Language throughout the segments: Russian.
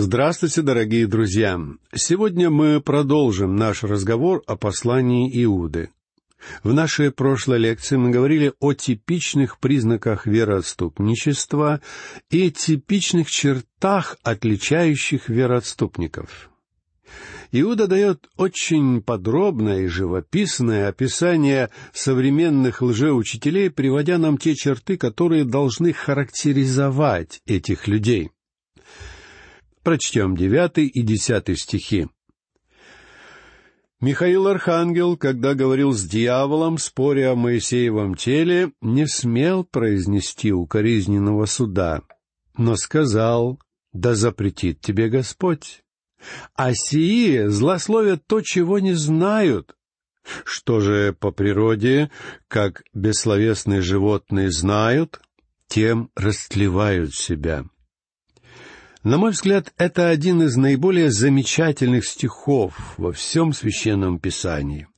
Здравствуйте, дорогие друзья! Сегодня мы продолжим наш разговор о послании Иуды. В нашей прошлой лекции мы говорили о типичных признаках вероотступничества и типичных чертах, отличающих вероотступников. Иуда дает очень подробное и живописное описание современных лжеучителей, приводя нам те черты, которые должны характеризовать этих людей. Прочтем девятый и десятый стихи. Михаил Архангел, когда говорил с дьяволом, споря о Моисеевом теле, не смел произнести укоризненного суда, но сказал, «Да запретит тебе Господь». А сии злословят то, чего не знают. Что же по природе, как бессловесные животные знают, тем растлевают себя. На мой взгляд, это один из наиболее замечательных стихов во всем священном писании.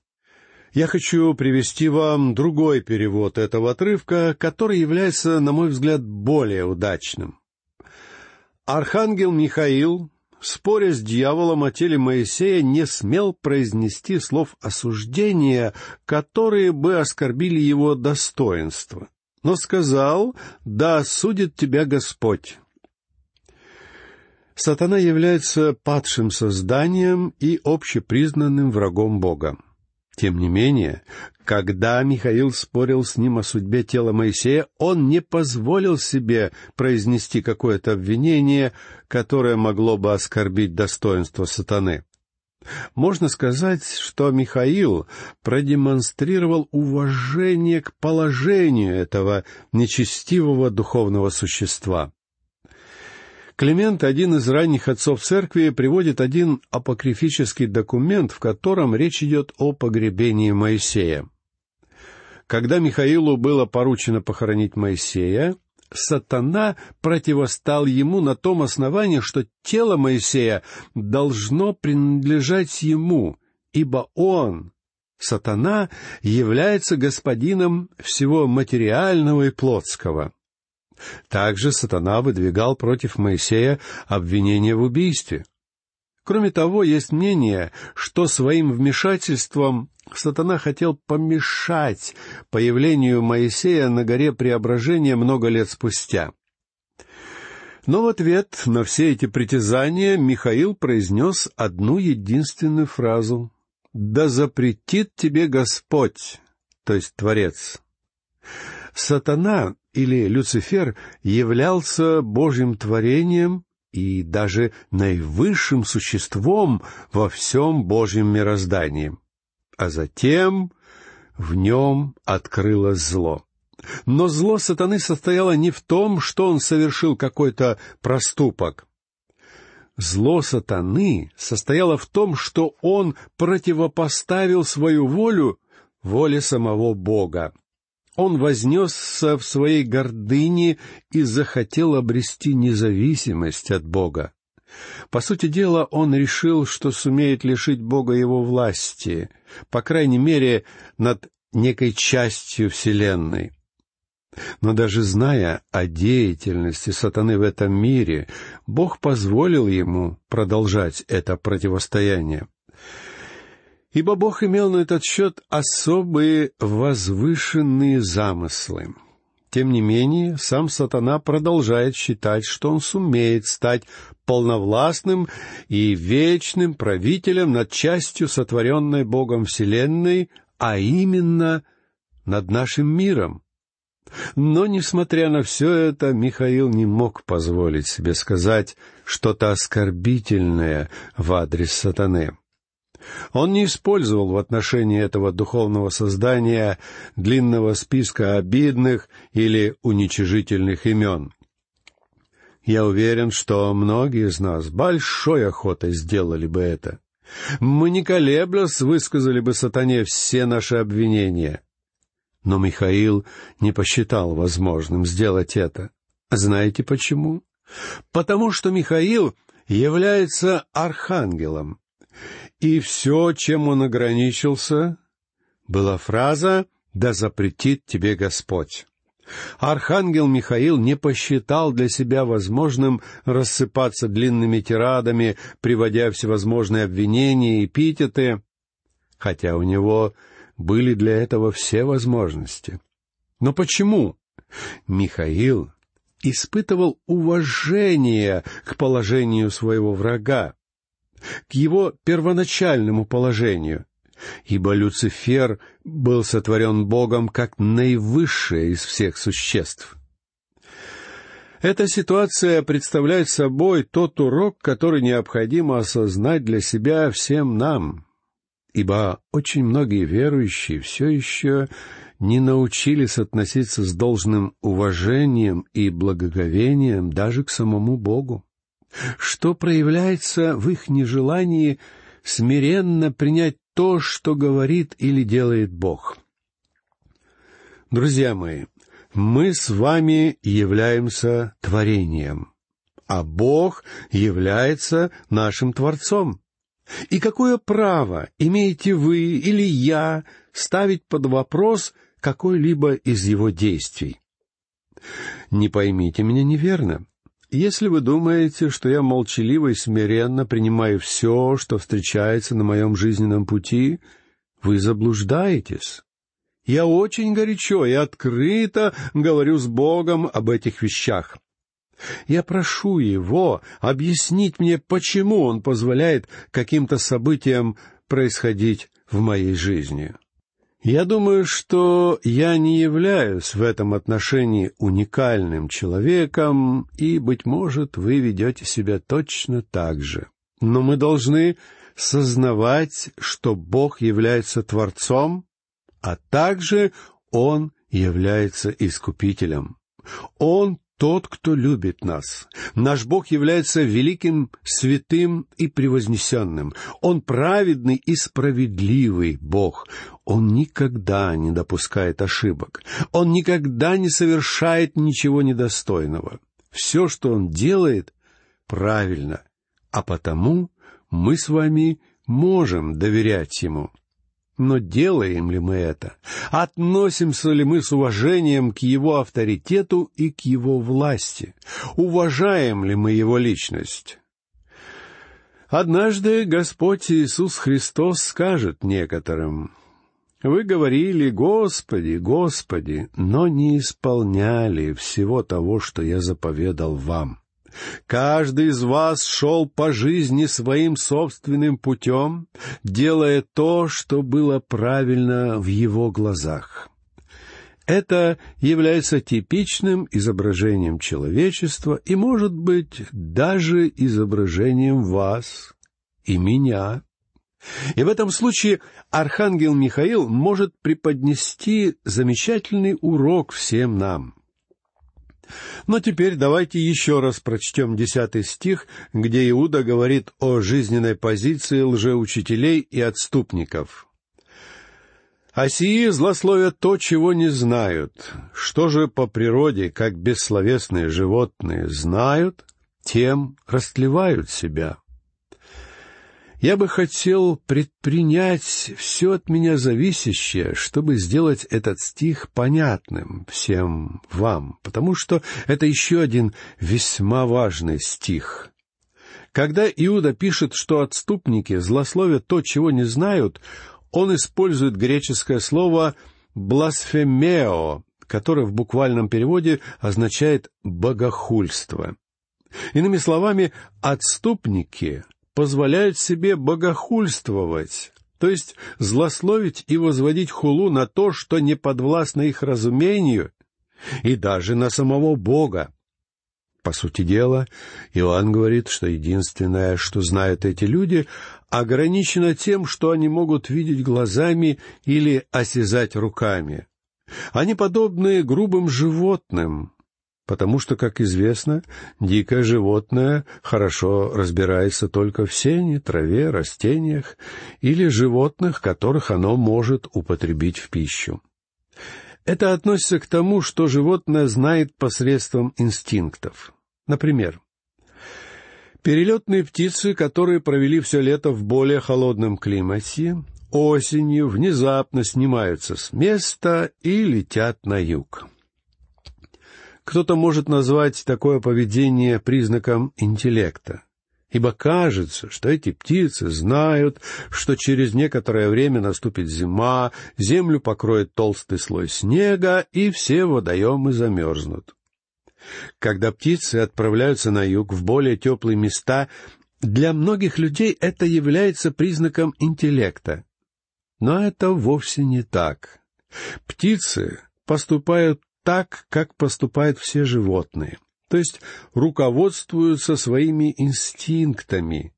Я хочу привести вам другой перевод этого отрывка, который является, на мой взгляд, более удачным. Архангел Михаил, споря с дьяволом о теле Моисея, не смел произнести слов осуждения, которые бы оскорбили его достоинство, но сказал «Да судит тебя Господь». Сатана является падшим созданием и общепризнанным врагом Бога. Тем не менее, когда Михаил спорил с ним о судьбе тела Моисея, он не позволил себе произнести какое-то обвинение, которое могло бы оскорбить достоинство сатаны. Можно сказать, что Михаил продемонстрировал уважение к положению этого нечестивого духовного существа. Климент, один из ранних отцов церкви, приводит один апокрифический документ, в котором речь идет о погребении Моисея. Когда Михаилу было поручено похоронить Моисея, сатана противостал ему на том основании, что тело Моисея должно принадлежать ему, ибо он, сатана, является господином всего материального и плотского. Также сатана выдвигал против Моисея обвинение в убийстве. Кроме того, есть мнение, что своим вмешательством сатана хотел помешать появлению Моисея на горе Преображения много лет спустя. Но в ответ на все эти притязания Михаил произнес одну единственную фразу «Да запретит тебе Господь», то есть Творец. Сатана или Люцифер являлся Божьим творением и даже наивысшим существом во всем Божьем мироздании. А затем в нем открылось зло. Но зло сатаны состояло не в том, что он совершил какой-то проступок. Зло сатаны состояло в том, что он противопоставил свою волю воле самого Бога. Он вознесся в своей гордыне и захотел обрести независимость от Бога. По сути дела, он решил, что сумеет лишить Бога его власти, по крайней мере, над некой частью Вселенной. Но даже зная о деятельности сатаны в этом мире, Бог позволил ему продолжать это противостояние ибо Бог имел на этот счет особые возвышенные замыслы. Тем не менее, сам сатана продолжает считать, что он сумеет стать полновластным и вечным правителем над частью сотворенной Богом Вселенной, а именно над нашим миром. Но, несмотря на все это, Михаил не мог позволить себе сказать что-то оскорбительное в адрес сатаны. Он не использовал в отношении этого духовного создания длинного списка обидных или уничижительных имен. Я уверен, что многие из нас большой охотой сделали бы это. Мы, не колеблясь, высказали бы сатане все наши обвинения. Но Михаил не посчитал возможным сделать это. Знаете почему? Потому что Михаил является архангелом, и все, чем он ограничился, была фраза «Да запретит тебе Господь». Архангел Михаил не посчитал для себя возможным рассыпаться длинными тирадами, приводя всевозможные обвинения и эпитеты, хотя у него были для этого все возможности. Но почему? Михаил испытывал уважение к положению своего врага, к его первоначальному положению, ибо Люцифер был сотворен Богом как наивысшее из всех существ. Эта ситуация представляет собой тот урок, который необходимо осознать для себя всем нам, ибо очень многие верующие все еще не научились относиться с должным уважением и благоговением даже к самому Богу, что проявляется в их нежелании смиренно принять то, что говорит или делает Бог. Друзья мои, мы с вами являемся творением, а Бог является нашим Творцом. И какое право имеете вы или я ставить под вопрос какой-либо из его действий? Не поймите меня неверно. Если вы думаете, что я молчаливо и смиренно принимаю все, что встречается на моем жизненном пути, вы заблуждаетесь. Я очень горячо и открыто говорю с Богом об этих вещах. Я прошу Его объяснить мне, почему Он позволяет каким-то событиям происходить в моей жизни. Я думаю, что я не являюсь в этом отношении уникальным человеком, и, быть может, вы ведете себя точно так же. Но мы должны сознавать, что Бог является Творцом, а также Он является Искупителем. Он тот, кто любит нас. Наш Бог является великим, святым и превознесенным. Он праведный и справедливый Бог. Он никогда не допускает ошибок. Он никогда не совершает ничего недостойного. Все, что Он делает, правильно. А потому мы с вами можем доверять Ему. Но делаем ли мы это? Относимся ли мы с уважением к его авторитету и к его власти? Уважаем ли мы его личность? Однажды Господь Иисус Христос скажет некоторым, «Вы говорили, Господи, Господи, но не исполняли всего того, что я заповедал вам. Каждый из вас шел по жизни своим собственным путем, делая то, что было правильно в его глазах. Это является типичным изображением человечества и, может быть, даже изображением вас и меня. И в этом случае Архангел Михаил может преподнести замечательный урок всем нам — но теперь давайте еще раз прочтем десятый стих, где Иуда говорит о жизненной позиции лжеучителей и отступников. «А злословят то, чего не знают. Что же по природе, как бессловесные животные, знают, тем растлевают себя». Я бы хотел предпринять все от меня зависящее, чтобы сделать этот стих понятным всем вам, потому что это еще один весьма важный стих. Когда Иуда пишет, что отступники злословят то, чего не знают, он использует греческое слово «бласфемео», которое в буквальном переводе означает «богохульство». Иными словами, отступники позволяют себе богохульствовать, то есть злословить и возводить хулу на то, что не подвластно их разумению, и даже на самого Бога. По сути дела, Иоанн говорит, что единственное, что знают эти люди, ограничено тем, что они могут видеть глазами или осязать руками. Они подобны грубым животным, потому что, как известно, дикое животное хорошо разбирается только в сене, траве, растениях или животных, которых оно может употребить в пищу. Это относится к тому, что животное знает посредством инстинктов. Например, перелетные птицы, которые провели все лето в более холодном климате, осенью внезапно снимаются с места и летят на юг. Кто-то может назвать такое поведение признаком интеллекта, ибо кажется, что эти птицы знают, что через некоторое время наступит зима, землю покроет толстый слой снега, и все водоемы замерзнут. Когда птицы отправляются на юг в более теплые места, для многих людей это является признаком интеллекта. Но это вовсе не так. Птицы поступают так, как поступают все животные, то есть руководствуются своими инстинктами.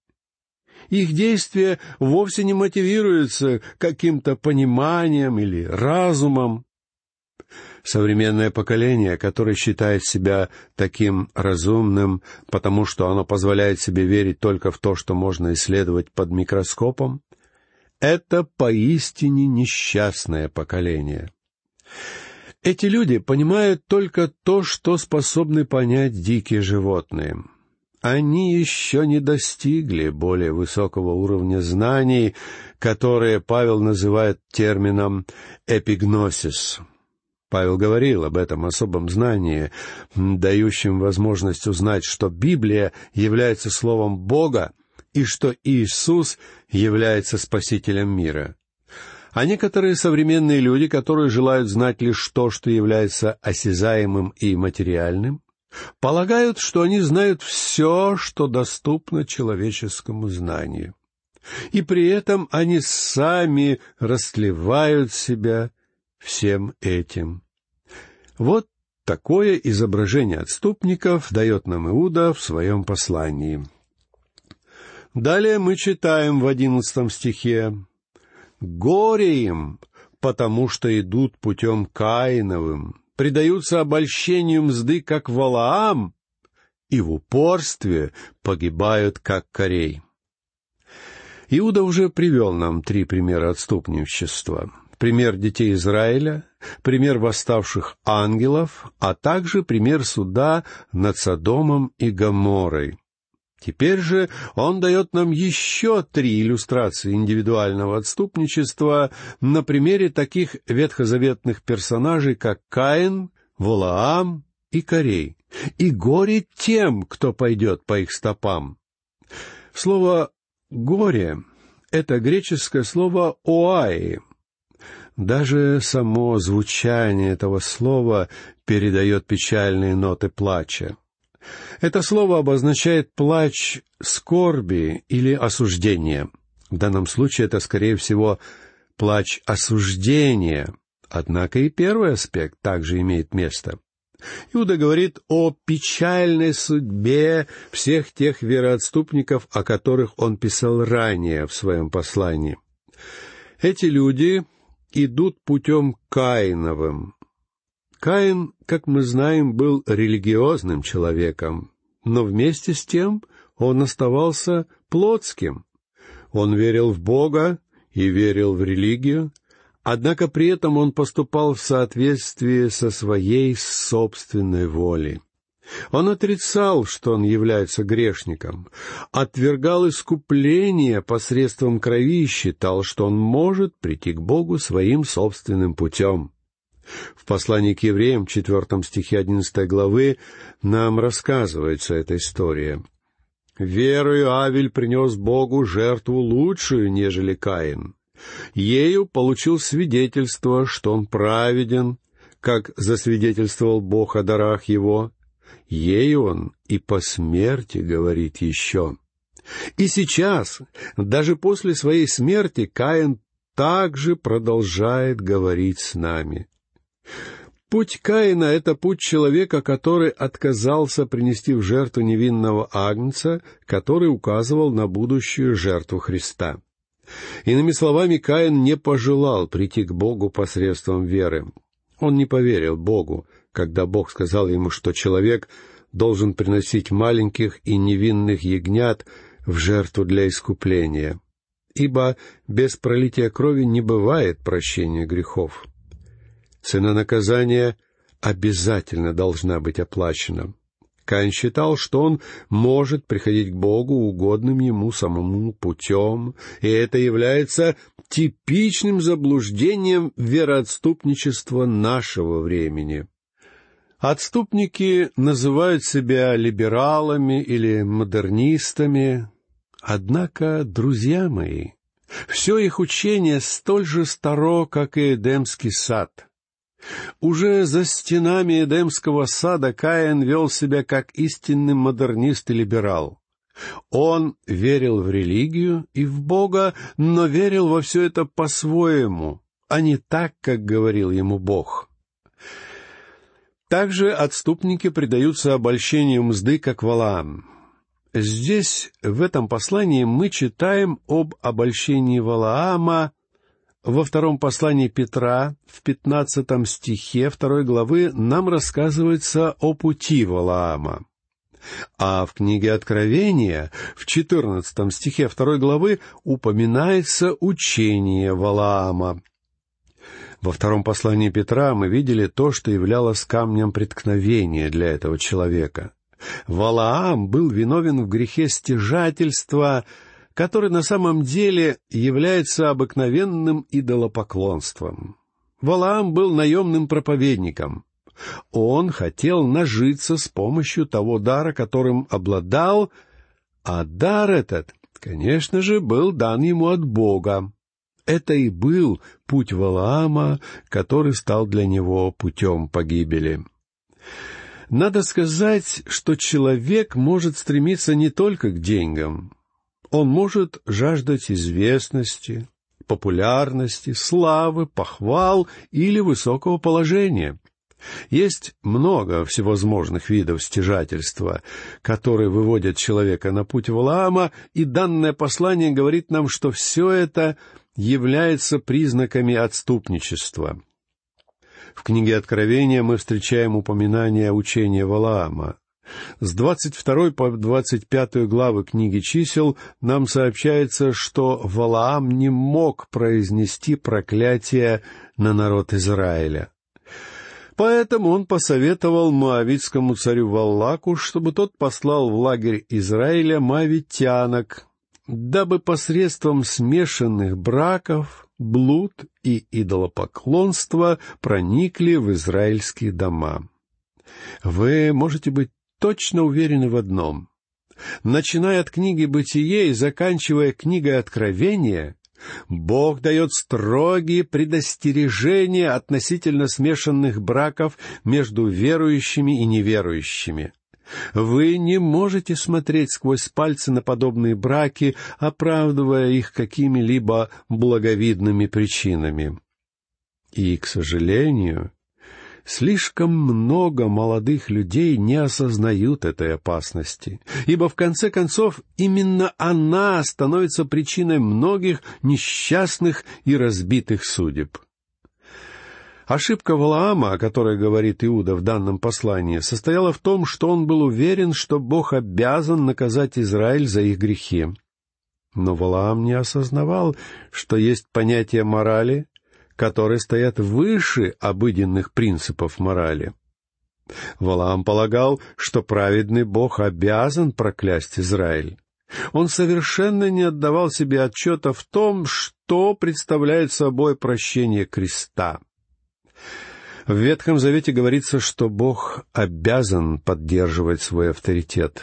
Их действия вовсе не мотивируются каким-то пониманием или разумом. Современное поколение, которое считает себя таким разумным, потому что оно позволяет себе верить только в то, что можно исследовать под микроскопом, это поистине несчастное поколение. Эти люди понимают только то, что способны понять дикие животные. Они еще не достигли более высокого уровня знаний, которые Павел называет термином «эпигносис». Павел говорил об этом особом знании, дающем возможность узнать, что Библия является Словом Бога и что Иисус является Спасителем мира. А некоторые современные люди, которые желают знать лишь то, что является осязаемым и материальным, полагают, что они знают все, что доступно человеческому знанию. И при этом они сами растлевают себя всем этим. Вот такое изображение отступников дает нам Иуда в своем послании. Далее мы читаем в одиннадцатом стихе «Горе им, потому что идут путем Каиновым, предаются обольщению мзды, как Валаам, и в упорстве погибают, как Корей». Иуда уже привел нам три примера отступничества пример детей Израиля, пример восставших ангелов, а также пример суда над Содомом и Гоморрой. Теперь же он дает нам еще три иллюстрации индивидуального отступничества на примере таких ветхозаветных персонажей, как Каин, Волаам и Корей. И горе тем, кто пойдет по их стопам. Слово «горе» — это греческое слово «оаи», даже само звучание этого слова передает печальные ноты плача. Это слово обозначает плач скорби или осуждения. В данном случае это, скорее всего, плач осуждения. Однако и первый аспект также имеет место. Иуда говорит о печальной судьбе всех тех вероотступников, о которых он писал ранее в своем послании. Эти люди идут путем Каиновым. Каин, как мы знаем, был религиозным человеком, но вместе с тем он оставался плотским. Он верил в Бога и верил в религию, однако при этом он поступал в соответствии со своей собственной волей. Он отрицал, что он является грешником, отвергал искупление посредством крови и считал, что он может прийти к Богу своим собственным путем. В послании к евреям, четвертом стихе одиннадцатой главы, нам рассказывается эта история. «Верою Авель принес Богу жертву лучшую, нежели Каин. Ею получил свидетельство, что он праведен, как засвидетельствовал Бог о дарах его, Ей он и по смерти говорит еще. И сейчас, даже после своей смерти, Каин также продолжает говорить с нами. Путь Каина — это путь человека, который отказался принести в жертву невинного агнца, который указывал на будущую жертву Христа. Иными словами, Каин не пожелал прийти к Богу посредством веры. Он не поверил Богу, когда Бог сказал ему, что человек должен приносить маленьких и невинных ягнят в жертву для искупления, ибо без пролития крови не бывает прощения грехов. Цена наказания обязательно должна быть оплачена. Каин считал, что он может приходить к Богу угодным ему самому путем, и это является типичным заблуждением вероотступничества нашего времени. Отступники называют себя либералами или модернистами, однако, друзья мои, все их учение столь же старо, как и Эдемский сад. Уже за стенами Эдемского сада Каин вел себя как истинный модернист и либерал. Он верил в религию и в Бога, но верил во все это по-своему, а не так, как говорил ему Бог. Также отступники предаются обольщению мзды, как Валаам. Здесь, в этом послании, мы читаем об обольщении Валаама во втором послании Петра, в пятнадцатом стихе второй главы, нам рассказывается о пути Валаама. А в книге Откровения, в четырнадцатом стихе второй главы, упоминается учение Валаама. Во втором послании Петра мы видели то, что являлось камнем преткновения для этого человека. Валаам был виновен в грехе стяжательства, который на самом деле является обыкновенным идолопоклонством. Валаам был наемным проповедником. Он хотел нажиться с помощью того дара, которым обладал, а дар этот, конечно же, был дан ему от Бога. Это и был путь Валаама, который стал для него путем погибели. Надо сказать, что человек может стремиться не только к деньгам. Он может жаждать известности, популярности, славы, похвал или высокого положения. Есть много всевозможных видов стяжательства, которые выводят человека на путь Валаама, и данное послание говорит нам, что все это является признаками отступничества. В книге Откровения мы встречаем упоминание учения Валаама. С 22 по 25 главы книги чисел нам сообщается, что Валаам не мог произнести проклятие на народ Израиля. Поэтому он посоветовал моавитскому царю Валлаку, чтобы тот послал в лагерь Израиля моавитянок, дабы посредством смешанных браков, блуд и идолопоклонства проникли в израильские дома. Вы можете быть точно уверены в одном. Начиная от книги «Бытие» и заканчивая книгой «Откровения», Бог дает строгие предостережения относительно смешанных браков между верующими и неверующими. Вы не можете смотреть сквозь пальцы на подобные браки, оправдывая их какими-либо благовидными причинами. И, к сожалению, слишком много молодых людей не осознают этой опасности, ибо в конце концов именно она становится причиной многих несчастных и разбитых судеб. Ошибка Валаама, о которой говорит Иуда в данном послании, состояла в том, что он был уверен, что Бог обязан наказать Израиль за их грехи. Но Валаам не осознавал, что есть понятие морали, которые стоят выше обыденных принципов морали. Валаам полагал, что праведный Бог обязан проклясть Израиль. Он совершенно не отдавал себе отчета в том, что представляет собой прощение креста. В Ветхом Завете говорится, что Бог обязан поддерживать свой авторитет.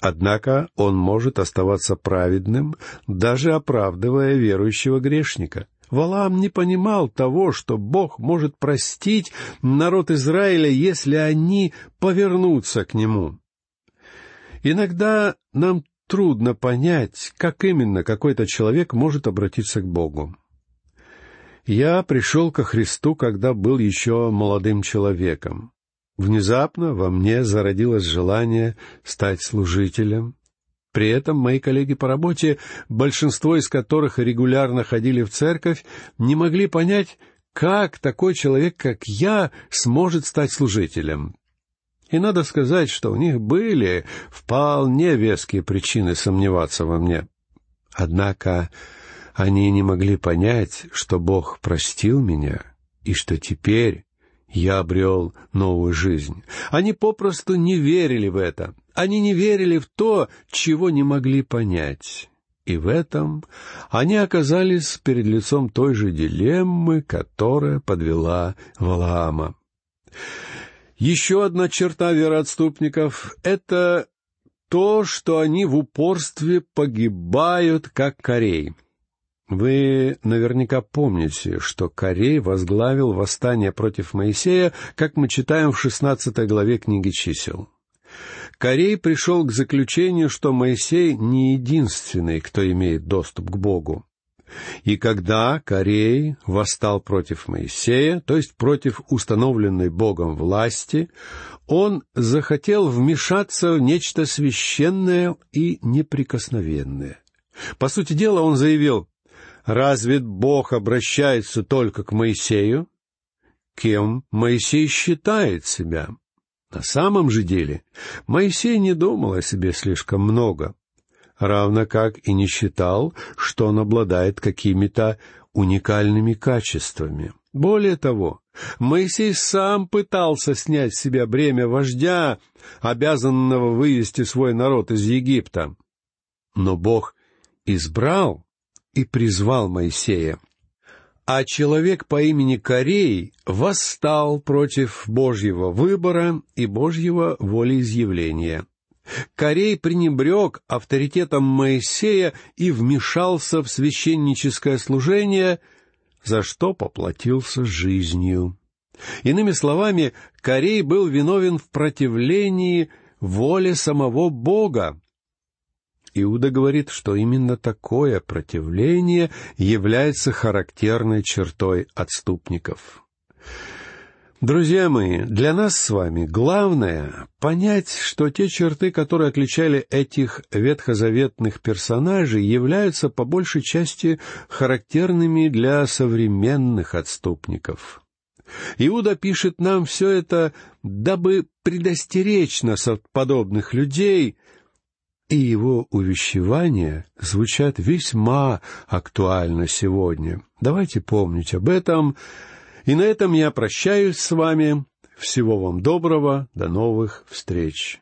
Однако он может оставаться праведным, даже оправдывая верующего грешника. Валаам не понимал того, что Бог может простить народ Израиля, если они повернутся к нему. Иногда нам трудно понять, как именно какой-то человек может обратиться к Богу. Я пришел ко Христу, когда был еще молодым человеком. Внезапно во мне зародилось желание стать служителем. При этом мои коллеги по работе, большинство из которых регулярно ходили в церковь, не могли понять, как такой человек, как я, сможет стать служителем. И надо сказать, что у них были вполне веские причины сомневаться во мне. Однако они не могли понять, что Бог простил меня, и что теперь я обрел новую жизнь. Они попросту не верили в это. Они не верили в то, чего не могли понять. И в этом они оказались перед лицом той же дилеммы, которая подвела Валаама. Еще одна черта вероотступников — это то, что они в упорстве погибают, как Корей. Вы наверняка помните, что Корей возглавил восстание против Моисея, как мы читаем в шестнадцатой главе книги чисел. Корей пришел к заключению, что Моисей не единственный, кто имеет доступ к Богу. И когда Корей восстал против Моисея, то есть против установленной Богом власти, он захотел вмешаться в нечто священное и неприкосновенное. По сути дела, он заявил, «Разве Бог обращается только к Моисею? Кем Моисей считает себя?» На самом же деле Моисей не думал о себе слишком много равно как и не считал, что он обладает какими-то уникальными качествами. Более того, Моисей сам пытался снять с себя бремя вождя, обязанного вывести свой народ из Египта. Но Бог избрал и призвал Моисея. А человек по имени Корей восстал против Божьего выбора и Божьего волеизъявления. Корей пренебрег авторитетом Моисея и вмешался в священническое служение, за что поплатился жизнью. Иными словами, Корей был виновен в противлении воле самого Бога. Иуда говорит, что именно такое противление является характерной чертой отступников. Друзья мои, для нас с вами главное понять, что те черты, которые отличали этих ветхозаветных персонажей, являются по большей части характерными для современных отступников. Иуда пишет нам все это, дабы предостеречь нас от подобных людей, и его увещевания звучат весьма актуально сегодня. Давайте помнить об этом, и на этом я прощаюсь с вами. Всего вам доброго, до новых встреч.